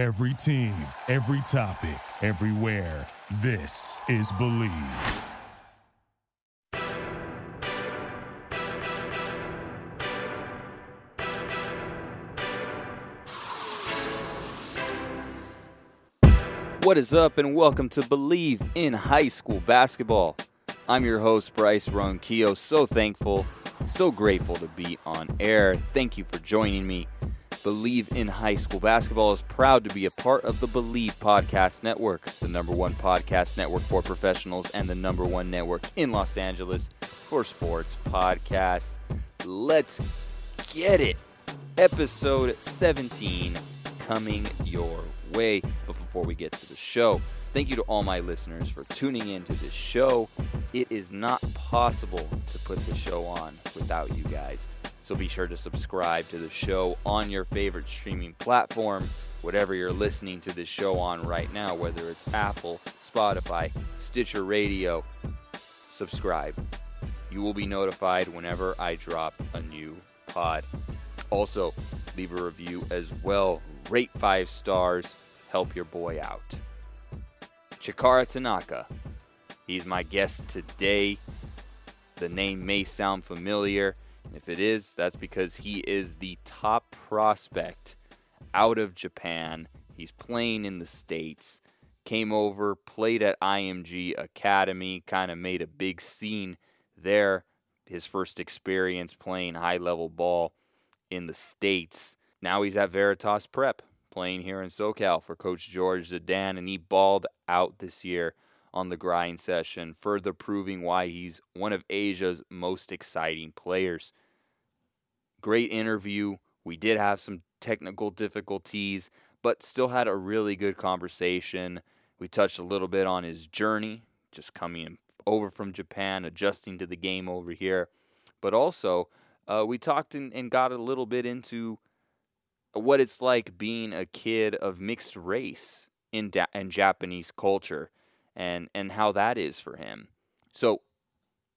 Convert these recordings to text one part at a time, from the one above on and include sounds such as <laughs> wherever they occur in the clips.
Every team, every topic, everywhere. This is Believe. What is up, and welcome to Believe in High School Basketball. I'm your host, Bryce Ronquillo. So thankful, so grateful to be on air. Thank you for joining me. Believe in High School Basketball is proud to be a part of the Believe Podcast Network, the number one podcast network for professionals and the number one network in Los Angeles for sports podcasts. Let's get it. Episode 17 coming your way. But before we get to the show, thank you to all my listeners for tuning in to this show. It is not possible to put the show on without you guys. So be sure to subscribe to the show on your favorite streaming platform, whatever you're listening to this show on right now, whether it's Apple, Spotify, Stitcher Radio. Subscribe. You will be notified whenever I drop a new pod. Also, leave a review as well. Rate five stars. Help your boy out. Chikara Tanaka. He's my guest today. The name may sound familiar. If it is, that's because he is the top prospect out of Japan. He's playing in the States. Came over, played at IMG Academy, kind of made a big scene there. His first experience playing high level ball in the States. Now he's at Veritas Prep, playing here in SoCal for Coach George Zidane, and he balled out this year on the grind session, further proving why he's one of Asia's most exciting players. Great interview. We did have some technical difficulties, but still had a really good conversation. We touched a little bit on his journey, just coming over from Japan, adjusting to the game over here, but also uh, we talked and, got a little bit into what it's like being a kid of mixed race in, da- in Japanese culture and, and how that is for him. So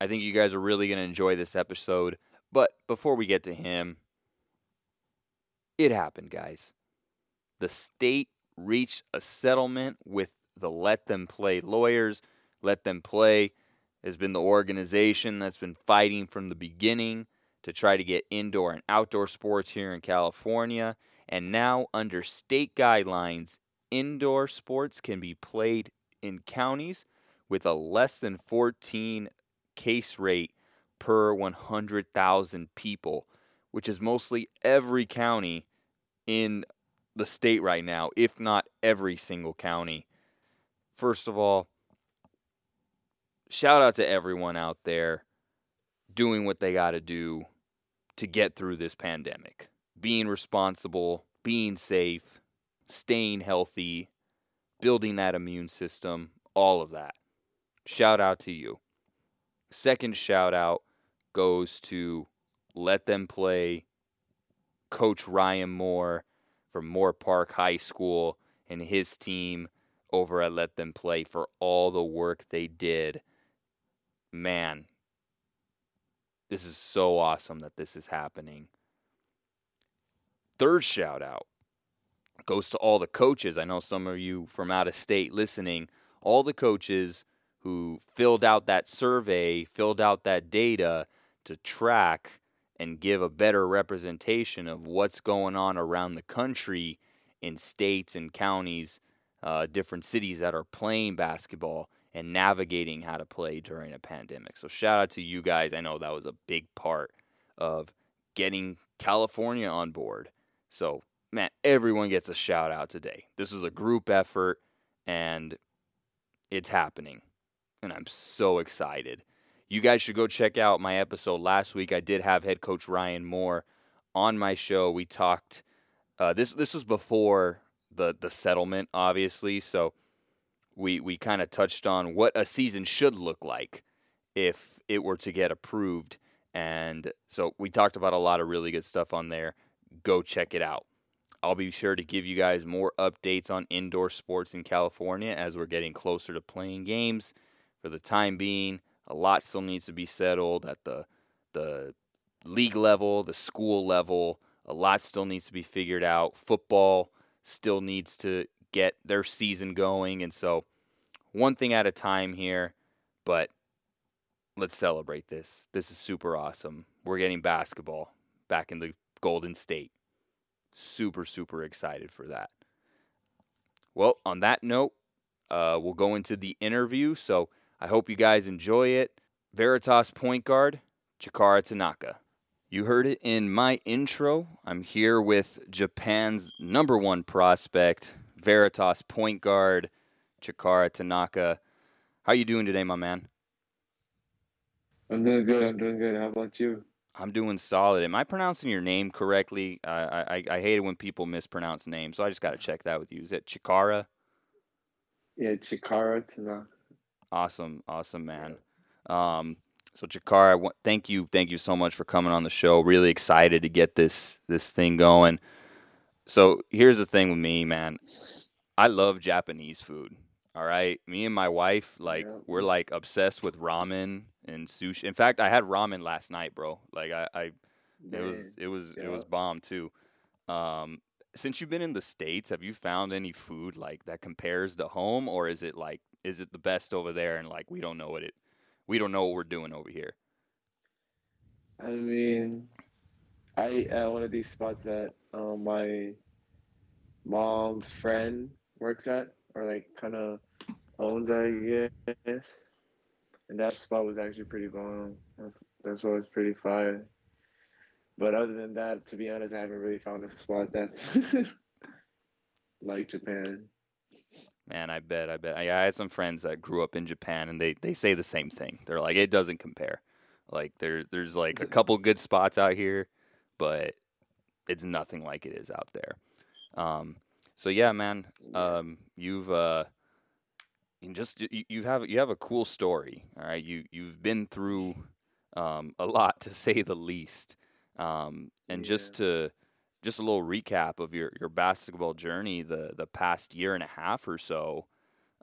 I think you guys are really going to enjoy this episode. But before we get to him, it happened, guys. The state reached a settlement with the Let Them Play lawyers. Let Them Play has been the organization that's been fighting from the beginning to try to get indoor and outdoor sports here in California. And now, under state guidelines, indoor sports can be played in counties with a less than 14 case rate per 100,000 people, which is mostly every county in the state right now, if not every single county. First of all, shout out to everyone out there doing what they got to do to get through this pandemic. Being responsible, being safe, staying healthy, building that immune system, all of that. Shout out to you. Second shout out goes to Let Them Play Coach Ryan Moore from Moorpark High School and his team over at Let Them Play for all the work they did. Man, this is so awesome that this is happening. Third shout out goes to all the coaches. I know some of you from out of state listening, all the coaches who filled out that survey, filled out that data to track and give a better representation of what's going on around the country in states and counties, uh, different cities that are playing basketball and navigating how to play during a pandemic. So, shout out to you guys. I know that was a big part of getting California on board. So, man, everyone gets a shout out today. This was a group effort and it's happening. And I'm so excited. You guys should go check out my episode last week. I did have head coach Ryan Moore on my show. We talked uh, this this was before the the settlement obviously, so we we kind of touched on what a season should look like if it were to get approved. And so we talked about a lot of really good stuff on there. Go check it out. I'll be sure to give you guys more updates on indoor sports in California as we're getting closer to playing games. For the time being, a lot still needs to be settled at the the league level, the school level. A lot still needs to be figured out. Football still needs to get their season going. And so, one thing at a time here, but let's celebrate this. This is super awesome. We're getting basketball back in the Golden State. Super, super excited for that. Well, on that note, uh, we'll go into the interview. So I hope you guys enjoy it. Veritas point guard, Chikara Tanaka. You heard it in my intro. I'm here with Japan's number one prospect, Veritas point guard, Chikara Tanaka. How you doing today, my man? I'm doing good. I'm doing good. How about you? I'm doing solid. Am I pronouncing your name correctly? I I, I hate it when people mispronounce names, so I just got to <laughs> check that with you. Is it Chikara? Yeah, Chikara Tanaka. Awesome, awesome, man. Um, so Chikara, thank you, thank you so much for coming on the show. Really excited to get this this thing going. So here's the thing with me, man. I love Japanese food. All right, me and my wife, like, yeah. we're like obsessed with ramen and sushi. In fact, I had ramen last night, bro. Like, I, I it was, it was, yeah. it was bomb too. Um, since you've been in the states, have you found any food like that compares to home, or is it like, is it the best over there, and like we don't know what it, we don't know what we're doing over here? I mean, I at one of these spots that um, my mom's friend works at or like kind of owns, I guess. And that spot was actually pretty bomb. That's it's pretty fire. But other than that, to be honest, I haven't really found a spot that's <laughs> like Japan. Man, I bet, I bet. I, I had some friends that grew up in Japan, and they, they say the same thing. They're like, it doesn't compare. Like there, there's like a couple good spots out here, but it's nothing like it is out there. Um, so yeah, man, um, you've uh, you just you, you have you have a cool story. All right, you you've been through um, a lot to say the least. Um, and yeah. just to just a little recap of your, your basketball journey the the past year and a half or so.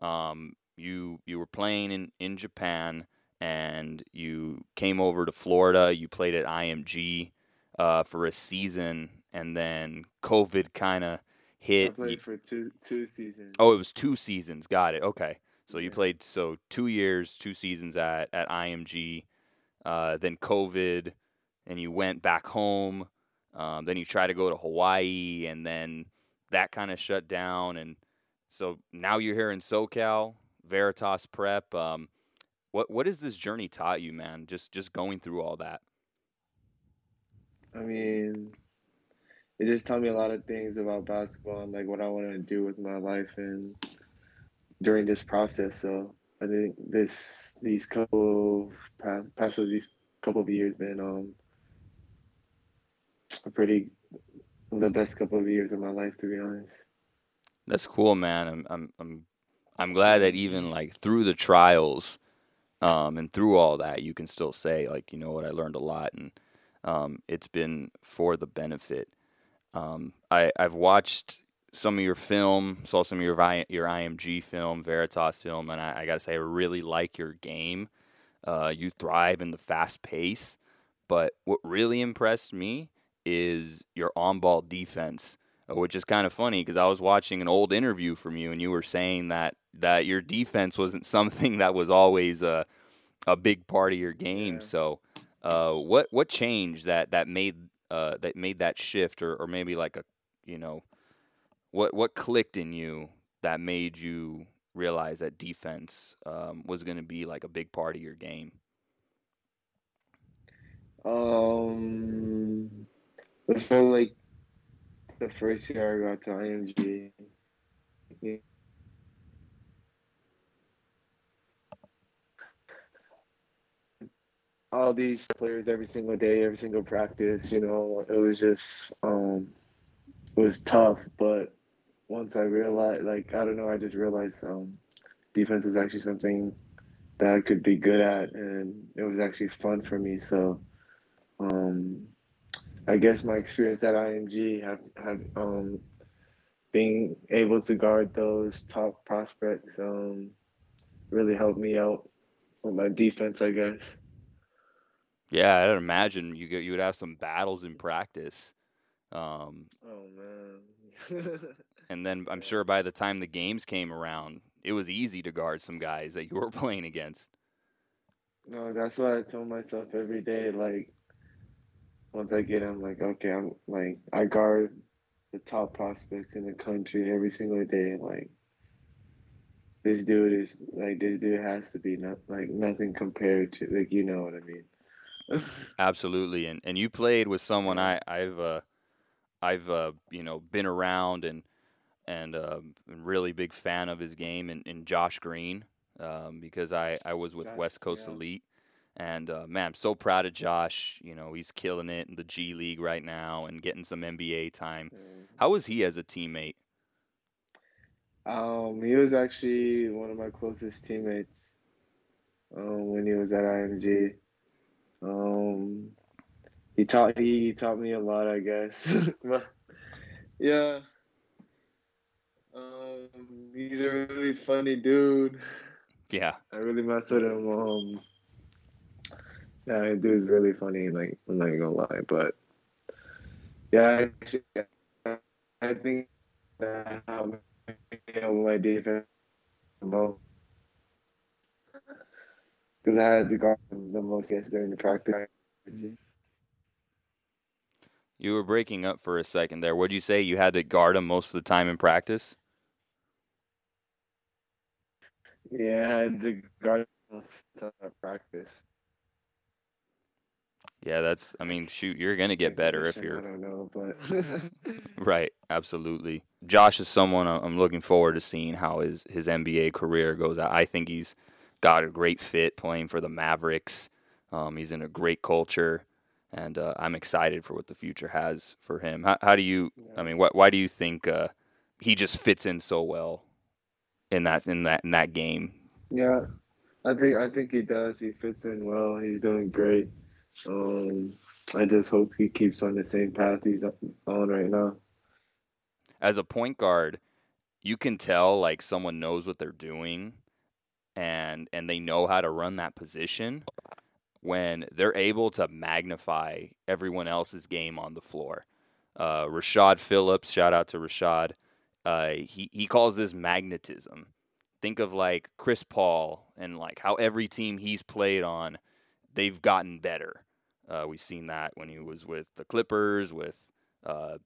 Um, you you were playing in, in Japan and you came over to Florida. You played at IMG uh, for a season, and then COVID kind of hit. I played for two two seasons. Oh, it was two seasons. Got it. Okay, so you played so two years, two seasons at at IMG, uh, then COVID, and you went back home. Um, then you tried to go to Hawaii, and then that kind of shut down. And so now you're here in SoCal, Veritas Prep. Um, what what has this journey taught you, man? Just just going through all that. I mean, it just taught me a lot of things about basketball and like what I want to do with my life and during this process. So I think this these couple past, past these couple of years been um a pretty the best couple of years of my life to be honest. That's cool, man. I'm I'm I'm I'm glad that even like through the trials um and through all that you can still say like you know what I learned a lot and um it's been for the benefit um, I I've watched some of your film, saw some of your your IMG film, Veritas film, and I, I got to say I really like your game. Uh, you thrive in the fast pace, but what really impressed me is your on-ball defense, uh, which is kind of funny because I was watching an old interview from you, and you were saying that that your defense wasn't <laughs> something that was always a a big part of your game. Yeah. So, uh, what what changed that that made uh, that made that shift, or, or maybe like a, you know, what what clicked in you that made you realize that defense um, was going to be like a big part of your game? Um, it like the first year I got to IMG. All these players every single day, every single practice. You know, it was just um, it was tough. But once I realized, like, I don't know, I just realized um, defense was actually something that I could be good at, and it was actually fun for me. So, um, I guess my experience at IMG have have um, being able to guard those top prospects um, really helped me out with my defense, I guess. Yeah, I'd imagine you get you would have some battles in practice. Um, oh man. and then I'm sure by the time the games came around, it was easy to guard some guys that you were <laughs> playing against. No, that's what I tell myself every day. Like, once I get, I'm like, okay, I'm like, I guard the top prospects in the country every single day. Like, this dude is like, this dude has to be not like nothing compared to like, you know what I mean. <laughs> Absolutely, and and you played with someone I I've uh, I've uh, you know been around and and uh, really big fan of his game and, and Josh Green um, because I I was with Josh, West Coast yeah. Elite. And uh, man, I'm so proud of Josh. You know, he's killing it in the G League right now and getting some NBA time. How was he as a teammate? Um, he was actually one of my closest teammates um, when he was at IMG. Um, he taught he taught me a lot, I guess. <laughs> but yeah, um, he's a really funny dude. Yeah, I really mess with him. Um, yeah, dude's really funny. Like I'm not gonna lie, but yeah, actually, I think that on my defense both because I had to guard the most yes during the practice. you were breaking up for a second there. What'd you say? You had to guard him most of the time in practice? Yeah, I had to guard him most of the time at practice. Yeah, that's. I mean, shoot, you're gonna get better if you're I don't know, but <laughs> <laughs> Right, absolutely. Josh is someone I'm looking forward to seeing how his his NBA career goes. I think he's got a great fit playing for the Mavericks. Um, he's in a great culture, and uh, I'm excited for what the future has for him. How, how do you? I mean, wh- why do you think uh, he just fits in so well in that in that in that game? Yeah, I think I think he does. He fits in well. He's doing great. Um, I just hope he keeps on the same path he's on right now. as a point guard, you can tell like someone knows what they're doing and and they know how to run that position when they're able to magnify everyone else's game on the floor. Uh, Rashad Phillips, shout out to Rashad. Uh, he he calls this magnetism. Think of like Chris Paul and like how every team he's played on, they've gotten better. Uh, we've seen that when he was with the Clippers, with uh,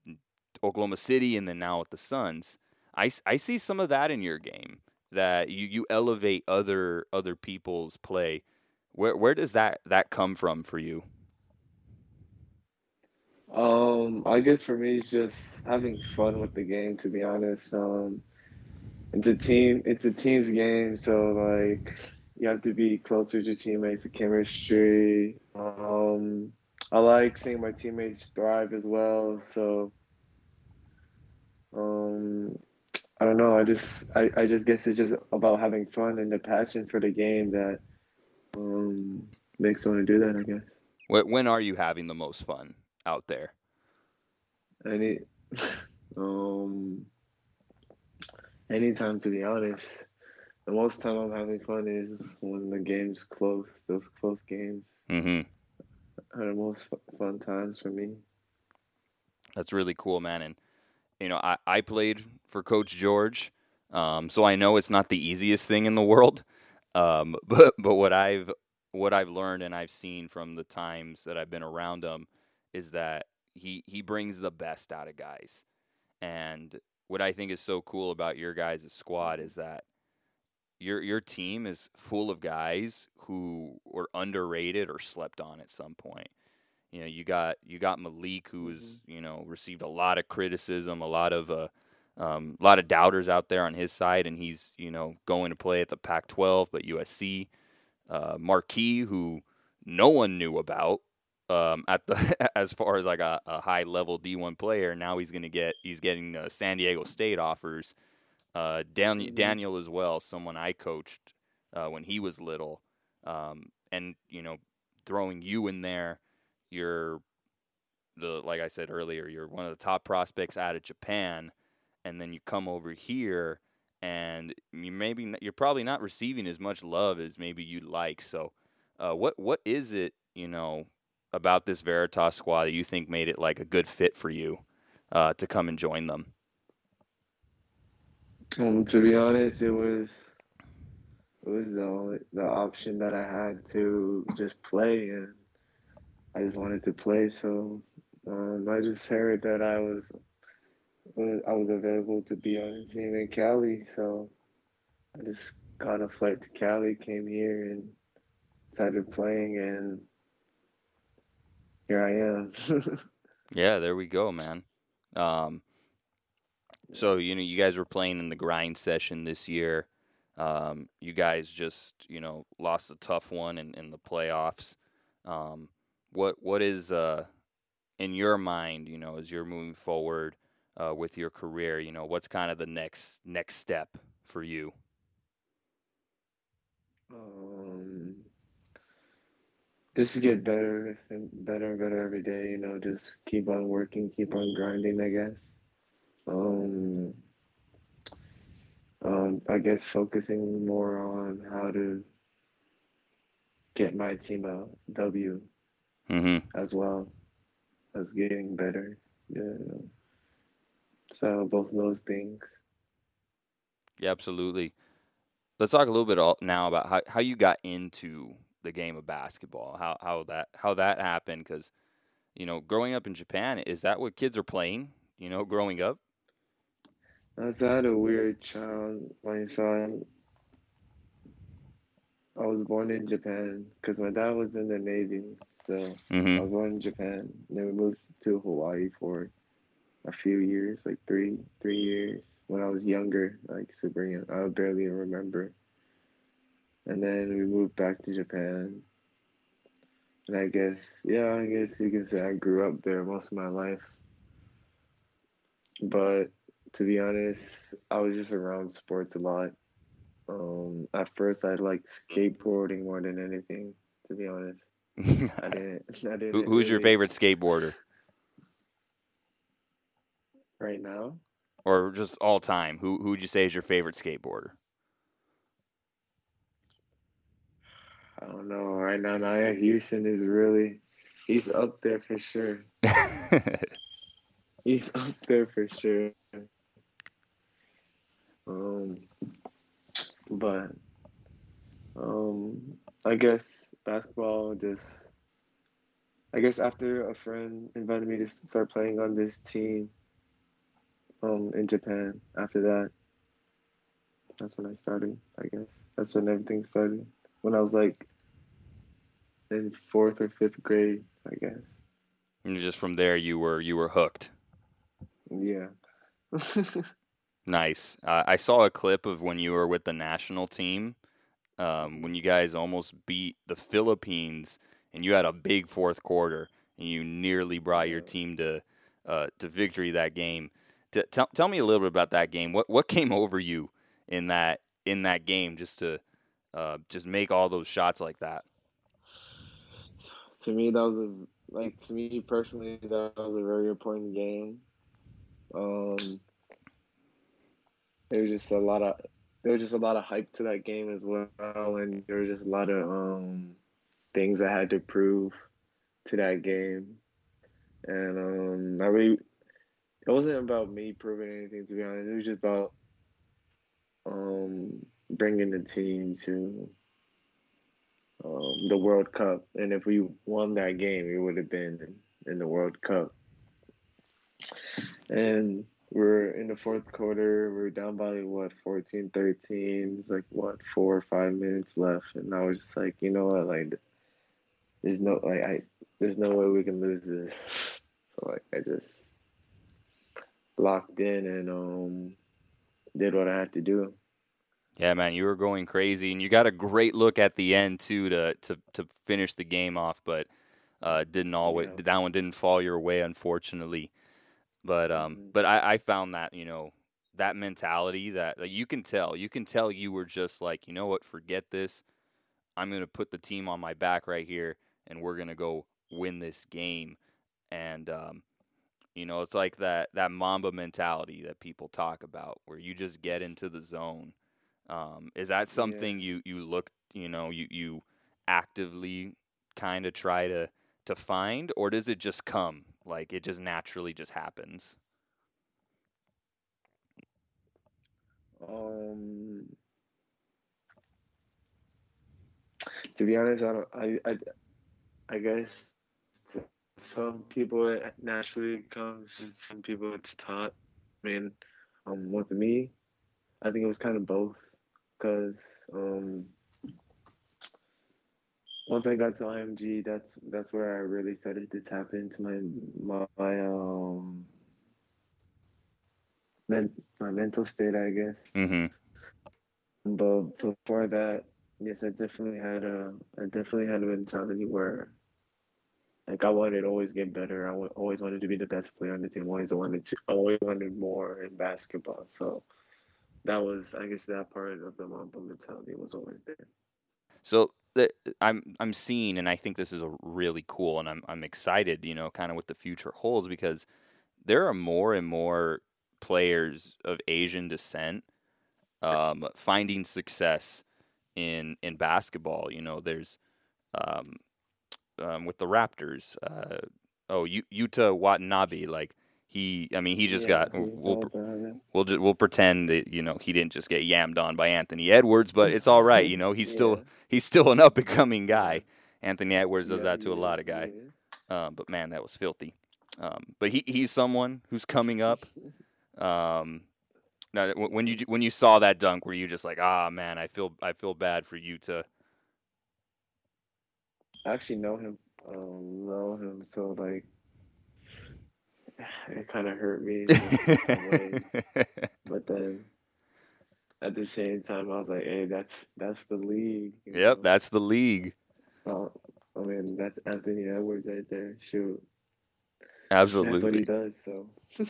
Oklahoma City, and then now with the Suns. I, I see some of that in your game that you, you elevate other other people's play. Where where does that that come from for you? Um, I guess for me, it's just having fun with the game. To be honest, um, it's a team. It's a team's game, so like you have to be closer to your teammates, the chemistry. Um, I like seeing my teammates thrive as well. So, um, I don't know. I just, I, I just guess it's just about having fun and the passion for the game that um makes me want to do that. I guess. Wh- When are you having the most fun out there? Any, <laughs> um, anytime to be honest. The most time I'm having fun is when the game's close. Those close games mm-hmm. are the most fun times for me. That's really cool, man. And you know, I, I played for Coach George, um, so I know it's not the easiest thing in the world. Um, <laughs> but but what I've what I've learned and I've seen from the times that I've been around him is that he he brings the best out of guys. And what I think is so cool about your guys' squad is that your your team is full of guys who were underrated or slept on at some point. You know, you got you got Malik, who was you know received a lot of criticism, a lot of uh, um, a lot of doubters out there on his side, and he's you know going to play at the Pac-12, but USC. Uh, Marquis, who no one knew about um, at the <laughs> as far as like a, a high level D1 player. Now he's going to get he's getting uh, San Diego State offers. Uh, Dan- Mhm. Daniel as well, someone I coached uh, when he was little, um, and you know throwing you in there, you're the like I said earlier, you're one of the top prospects out of Japan, and then you come over here and you maybe you're probably not receiving as much love as maybe you'd like. So, uh, what what is it you know about this Veritas squad that you think made it like a good fit for you uh, to come and join them? Um, to be honest, it was it was the only the option that I had to just play, and I just wanted to play. So um, I just heard that I was I was available to be on a team in Cali, so I just got a flight to Cali, came here, and started playing, and here I am. <laughs> yeah, there we go, man. Um, so you know, you guys were playing in the grind session this year. Um, you guys just you know lost a tough one in, in the playoffs. Um, what what is uh, in your mind? You know, as you're moving forward uh, with your career, you know, what's kind of the next next step for you? Um, just get better and better and better every day. You know, just keep on working, keep on grinding. I guess. Um, um, I guess focusing more on how to get my team a W mm-hmm. as well as getting better. Yeah. So both of those things. Yeah, absolutely. Let's talk a little bit now about how, how you got into the game of basketball. How how that how that happened because you know growing up in Japan is that what kids are playing? You know, growing up. I had a weird child my son. I was born in Japan because my dad was in the Navy. So mm-hmm. I was born in Japan. And then we moved to Hawaii for a few years, like three three years when I was younger, like super young. I barely remember. And then we moved back to Japan. And I guess, yeah, I guess you can say I grew up there most of my life. But to be honest, I was just around sports a lot. Um, at first, I liked skateboarding more than anything. To be honest, I <laughs> didn't. <laughs> I didn't. Who, who's your favorite skateboarder? Right now, or just all time? Who who would you say is your favorite skateboarder? I don't know. Right now, Nyjah Huston is really he's up there for sure. <laughs> he's up there for sure. Um, but um, I guess basketball just. I guess after a friend invited me to start playing on this team, um, in Japan. After that, that's when I started. I guess that's when everything started. When I was like in fourth or fifth grade, I guess. And just from there, you were you were hooked. Yeah. <laughs> Nice. Uh, I saw a clip of when you were with the national team, um, when you guys almost beat the Philippines, and you had a big fourth quarter, and you nearly brought your team to uh, to victory that game. T- tell tell me a little bit about that game. What what came over you in that in that game just to uh, just make all those shots like that? To me, that was a like to me personally, that was a very important game. Um, there was just a lot of there was just a lot of hype to that game as well, and there was just a lot of um, things I had to prove to that game, and um, I really it wasn't about me proving anything to be honest. It was just about um, bringing the team to um, the World Cup, and if we won that game, it would have been in the World Cup, and we're in the fourth quarter. We're down by what 14, 13. It's like what four or five minutes left, and I was just like, you know what, like there's no like I there's no way we can lose this. <laughs> So like I just locked in and um did what I had to do. Yeah, man, you were going crazy, and you got a great look at the end too to to to finish the game off, but uh, didn't always yeah. that one didn't fall your way, unfortunately. But um, mm-hmm. but I, I found that you know that mentality that like, you can tell, you can tell you were just like, you know what, forget this. I'm gonna put the team on my back right here, and we're gonna go win this game. And um, you know, it's like that that Mamba mentality that people talk about, where you just get into the zone. Um, is that something yeah. you you look, you know, you you actively kind of try to to find or does it just come? Like it just naturally just happens? Um to be honest i don't i i, I guess some people it naturally comes some people it's taught. I mean um with me i think it was kind of both because um once I got to IMG, that's that's where I really started to tap into my my, my um men, my mental state, I guess. Mm-hmm. But before that, yes, I definitely had a I definitely had a mentality where like I wanted to always get better. I always wanted to be the best player on the team. Always wanted to always wanted more in basketball. So that was I guess that part of the Mamba mentality was always there. So I'm I'm seeing, and I think this is a really cool, and I'm I'm excited, you know, kind of what the future holds because there are more and more players of Asian descent um, finding success in in basketball. You know, there's um, um, with the Raptors. Uh, oh, y- Yuta Watanabe, like he. I mean, he just yeah, got. We'll, we'll just we'll pretend that you know he didn't just get yammed on by Anthony Edwards, but it's all right. You <laughs> know, he's yeah. still he's still an up and coming guy. Anthony Edwards does yeah, that to a lot of guys. Um, but man, that was filthy. Um, but he he's someone who's coming up. <laughs> Um, now, when you when you saw that dunk, were you just like, ah, man, I feel I feel bad for you to. I actually know him, um, know him, so like, <sighs> it kind of hurt me. <laughs> but then, at the same time, I was like, hey, that's that's the league. Yep, know? that's the league. Oh, I mean, that's Anthony Edwards right there. Shoot. Absolutely. That's what he does. So. <laughs>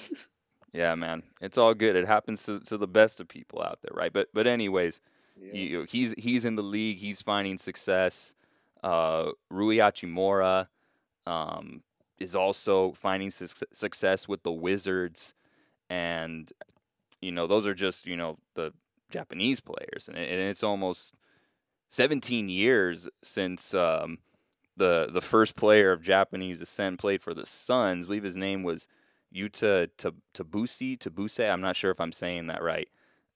Yeah, man, it's all good. It happens to, to the best of people out there, right? But but anyways, yeah. you, he's he's in the league. He's finding success. Uh, Rui Hachimura um, is also finding su- success with the Wizards, and you know those are just you know the Japanese players, and, it, and it's almost 17 years since um, the the first player of Japanese descent played for the Suns. I believe his name was Yuta Tabusi, Tabuse. I'm not sure if I'm saying that right.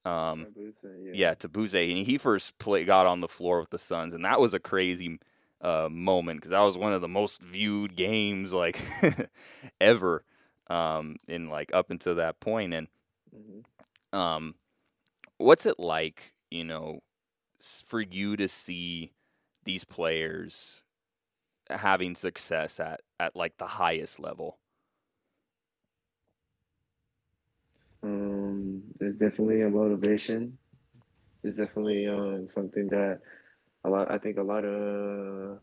Um, Tabuse, yeah. yeah, Tabuse. And he first play, got on the floor with the Suns, and that was a crazy uh, moment because that was one of the most viewed games like <laughs> ever um, in like up until that point. And mm-hmm. um, what's it like, you know, for you to see these players having success at at like the highest level? Um, it's definitely a motivation. It's definitely um, something that a lot. I think a lot of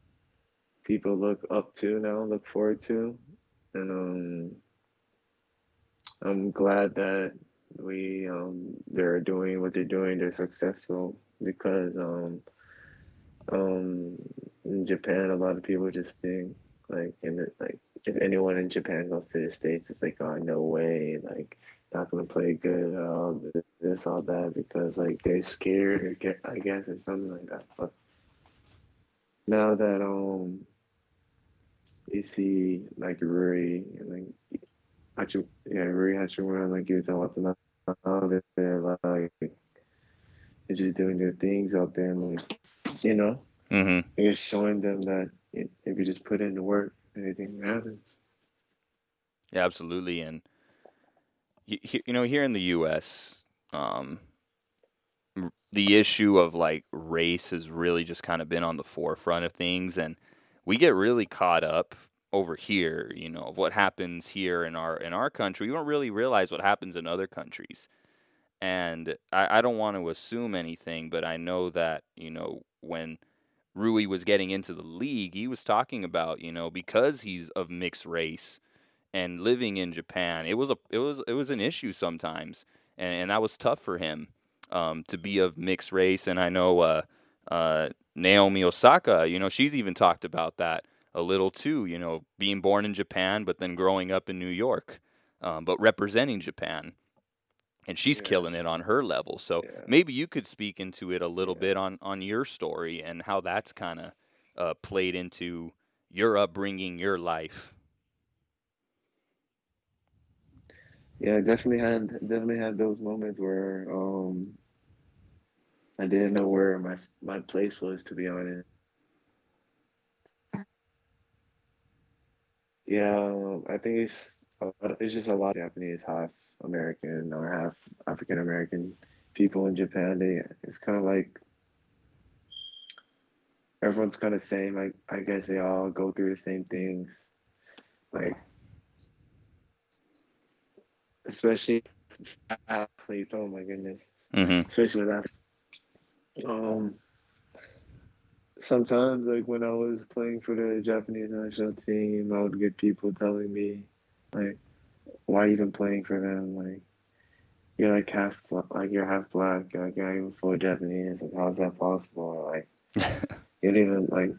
people look up to now, look forward to, and um, I'm glad that we um, they're doing what they're doing. They're successful because um, um, in Japan, a lot of people just think like in the, like if anyone in Japan goes to the states, it's like oh no way, like not gonna play good, uh, this, all that, because like they're scared, or get, I guess, or something like that. But now that um, you see like Rui and like Hachi, yeah, Rui Hachimura, like you were talking about the they're like they're just doing their things out there, and like you know, mm-hmm. you're showing them that if you just put in the work, anything happens. Yeah, absolutely, and you know, here in the U.S., um, the issue of like race has really just kind of been on the forefront of things, and we get really caught up over here. You know, of what happens here in our in our country. We don't really realize what happens in other countries, and I, I don't want to assume anything, but I know that you know when. Rui was getting into the league, he was talking about, you know, because he's of mixed race, and living in Japan, it was a it was it was an issue sometimes, and, and that was tough for him um, to be of mixed race. And I know uh, uh, Naomi Osaka, you know, she's even talked about that a little too. You know, being born in Japan, but then growing up in New York, um, but representing Japan. And she's yeah. killing it on her level. So yeah. maybe you could speak into it a little yeah. bit on, on your story and how that's kind of uh, played into your upbringing, your life. yeah, definitely had definitely had those moments where um, I didn't know where my my place was to be honest. Yeah, I think it's it's just a lot of Japanese half American or half African American people in Japan. They it's kind of like everyone's kind of same. Like I guess they all go through the same things. Like especially athletes. Oh my goodness, Mm-hmm. especially with athletes. Um, sometimes like when I was playing for the Japanese national team, I would get people telling me like, "Why you even playing for them? Like, you're like half like you're half black, like you're not even full Japanese. Like, how's that possible? Like, <laughs> you don't even like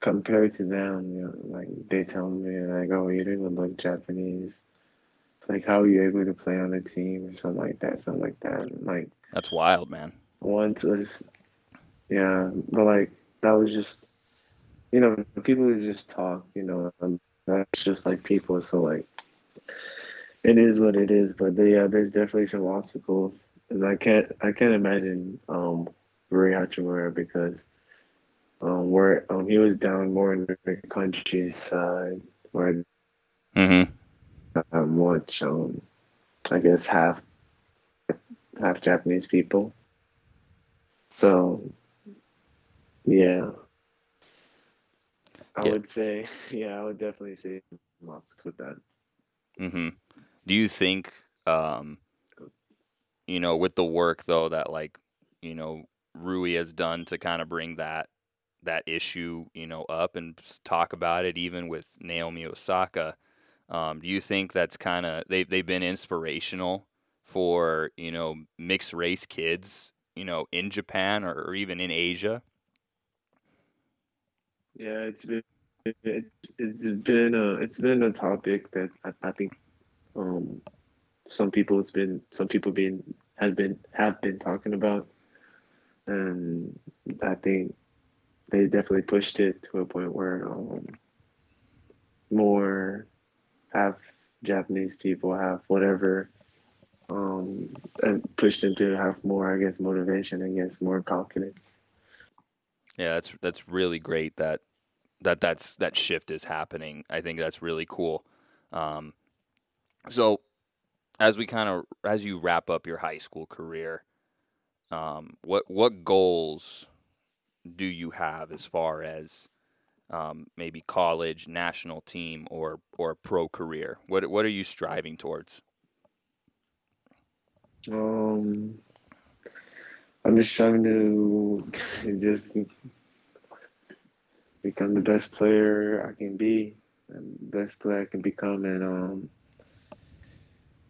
compared to them. You know, like they tell me like, oh, you don't even look Japanese. Like, how are you able to play on a team or something like that? Something like that. Like That's wild, man. once was, yeah, but like that was just, you know, people just talk. You know, and that's just like people. So like, it is what it is. But yeah, there's definitely some obstacles, and I can't, I can't imagine um Rui Hachimura because um where um he was down more in the countryside where Mm-hmm. Uh, um I guess half half Japanese people. So yeah. I Yeah. would say <laughs> yeah, I would definitely say obstacles with that. Mm-hmm. Do you think, um, you know, with the work though that like, you know, Rui has done to kind of bring that that issue, you know, up and talk about it, even with Naomi Osaka. Um, do you think that's kind of they they've been inspirational for you know mixed race kids, you know, in Japan or, or even in Asia? Yeah, it's been it, it's been a it's been a topic that I, I think um some people it's been some people been has been have been talking about and I think they definitely pushed it to a point where um more half Japanese people have whatever um pushed them to have more I guess motivation I guess more confidence. Yeah, that's that's really great that that that's that shift is happening. I think that's really cool. Um, so as we kind of as you wrap up your high school career, um, what what goals do you have as far as um, maybe college, national team, or or pro career? What what are you striving towards? Um, I'm just trying to <laughs> just become the best player I can be, and best player I can become, and um,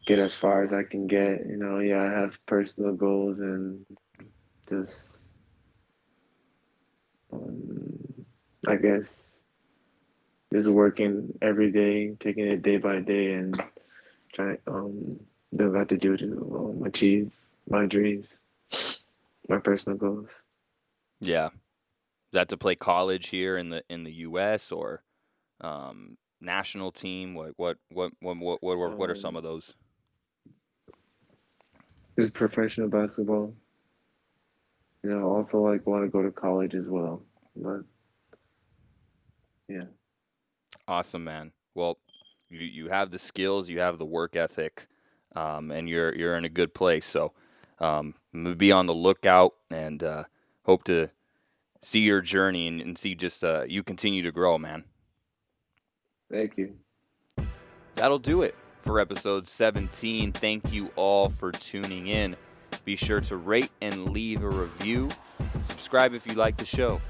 get as far as I can get. You know, yeah, I have personal goals and just, um, I guess, just working every day, taking it day by day, and trying um do what I have to do to um, achieve my dreams, my personal goals. Yeah, is that to play college here in the in the U.S. or um, national team? What what what what what what, are- what are some Um, of those? Just professional basketball. You know, also like want to go to college as well, but yeah. Awesome, man. Well, you you have the skills, you have the work ethic, um, and you're you're in a good place. So, um, be on the lookout and uh, hope to see your journey and, and see just uh, you continue to grow, man. Thank you. That'll do it for episode 17. Thank you all for tuning in. Be sure to rate and leave a review. Subscribe if you like the show.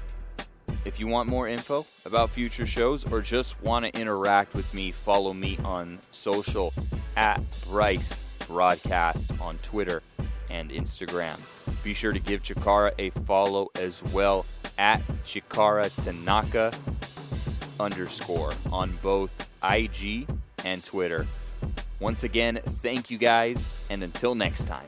If you want more info about future shows or just want to interact with me, follow me on social at Bryce Broadcast on Twitter and Instagram. Be sure to give Chikara a follow as well at Chikara Tanaka underscore on both IG and Twitter. Once again, thank you guys, and until next time.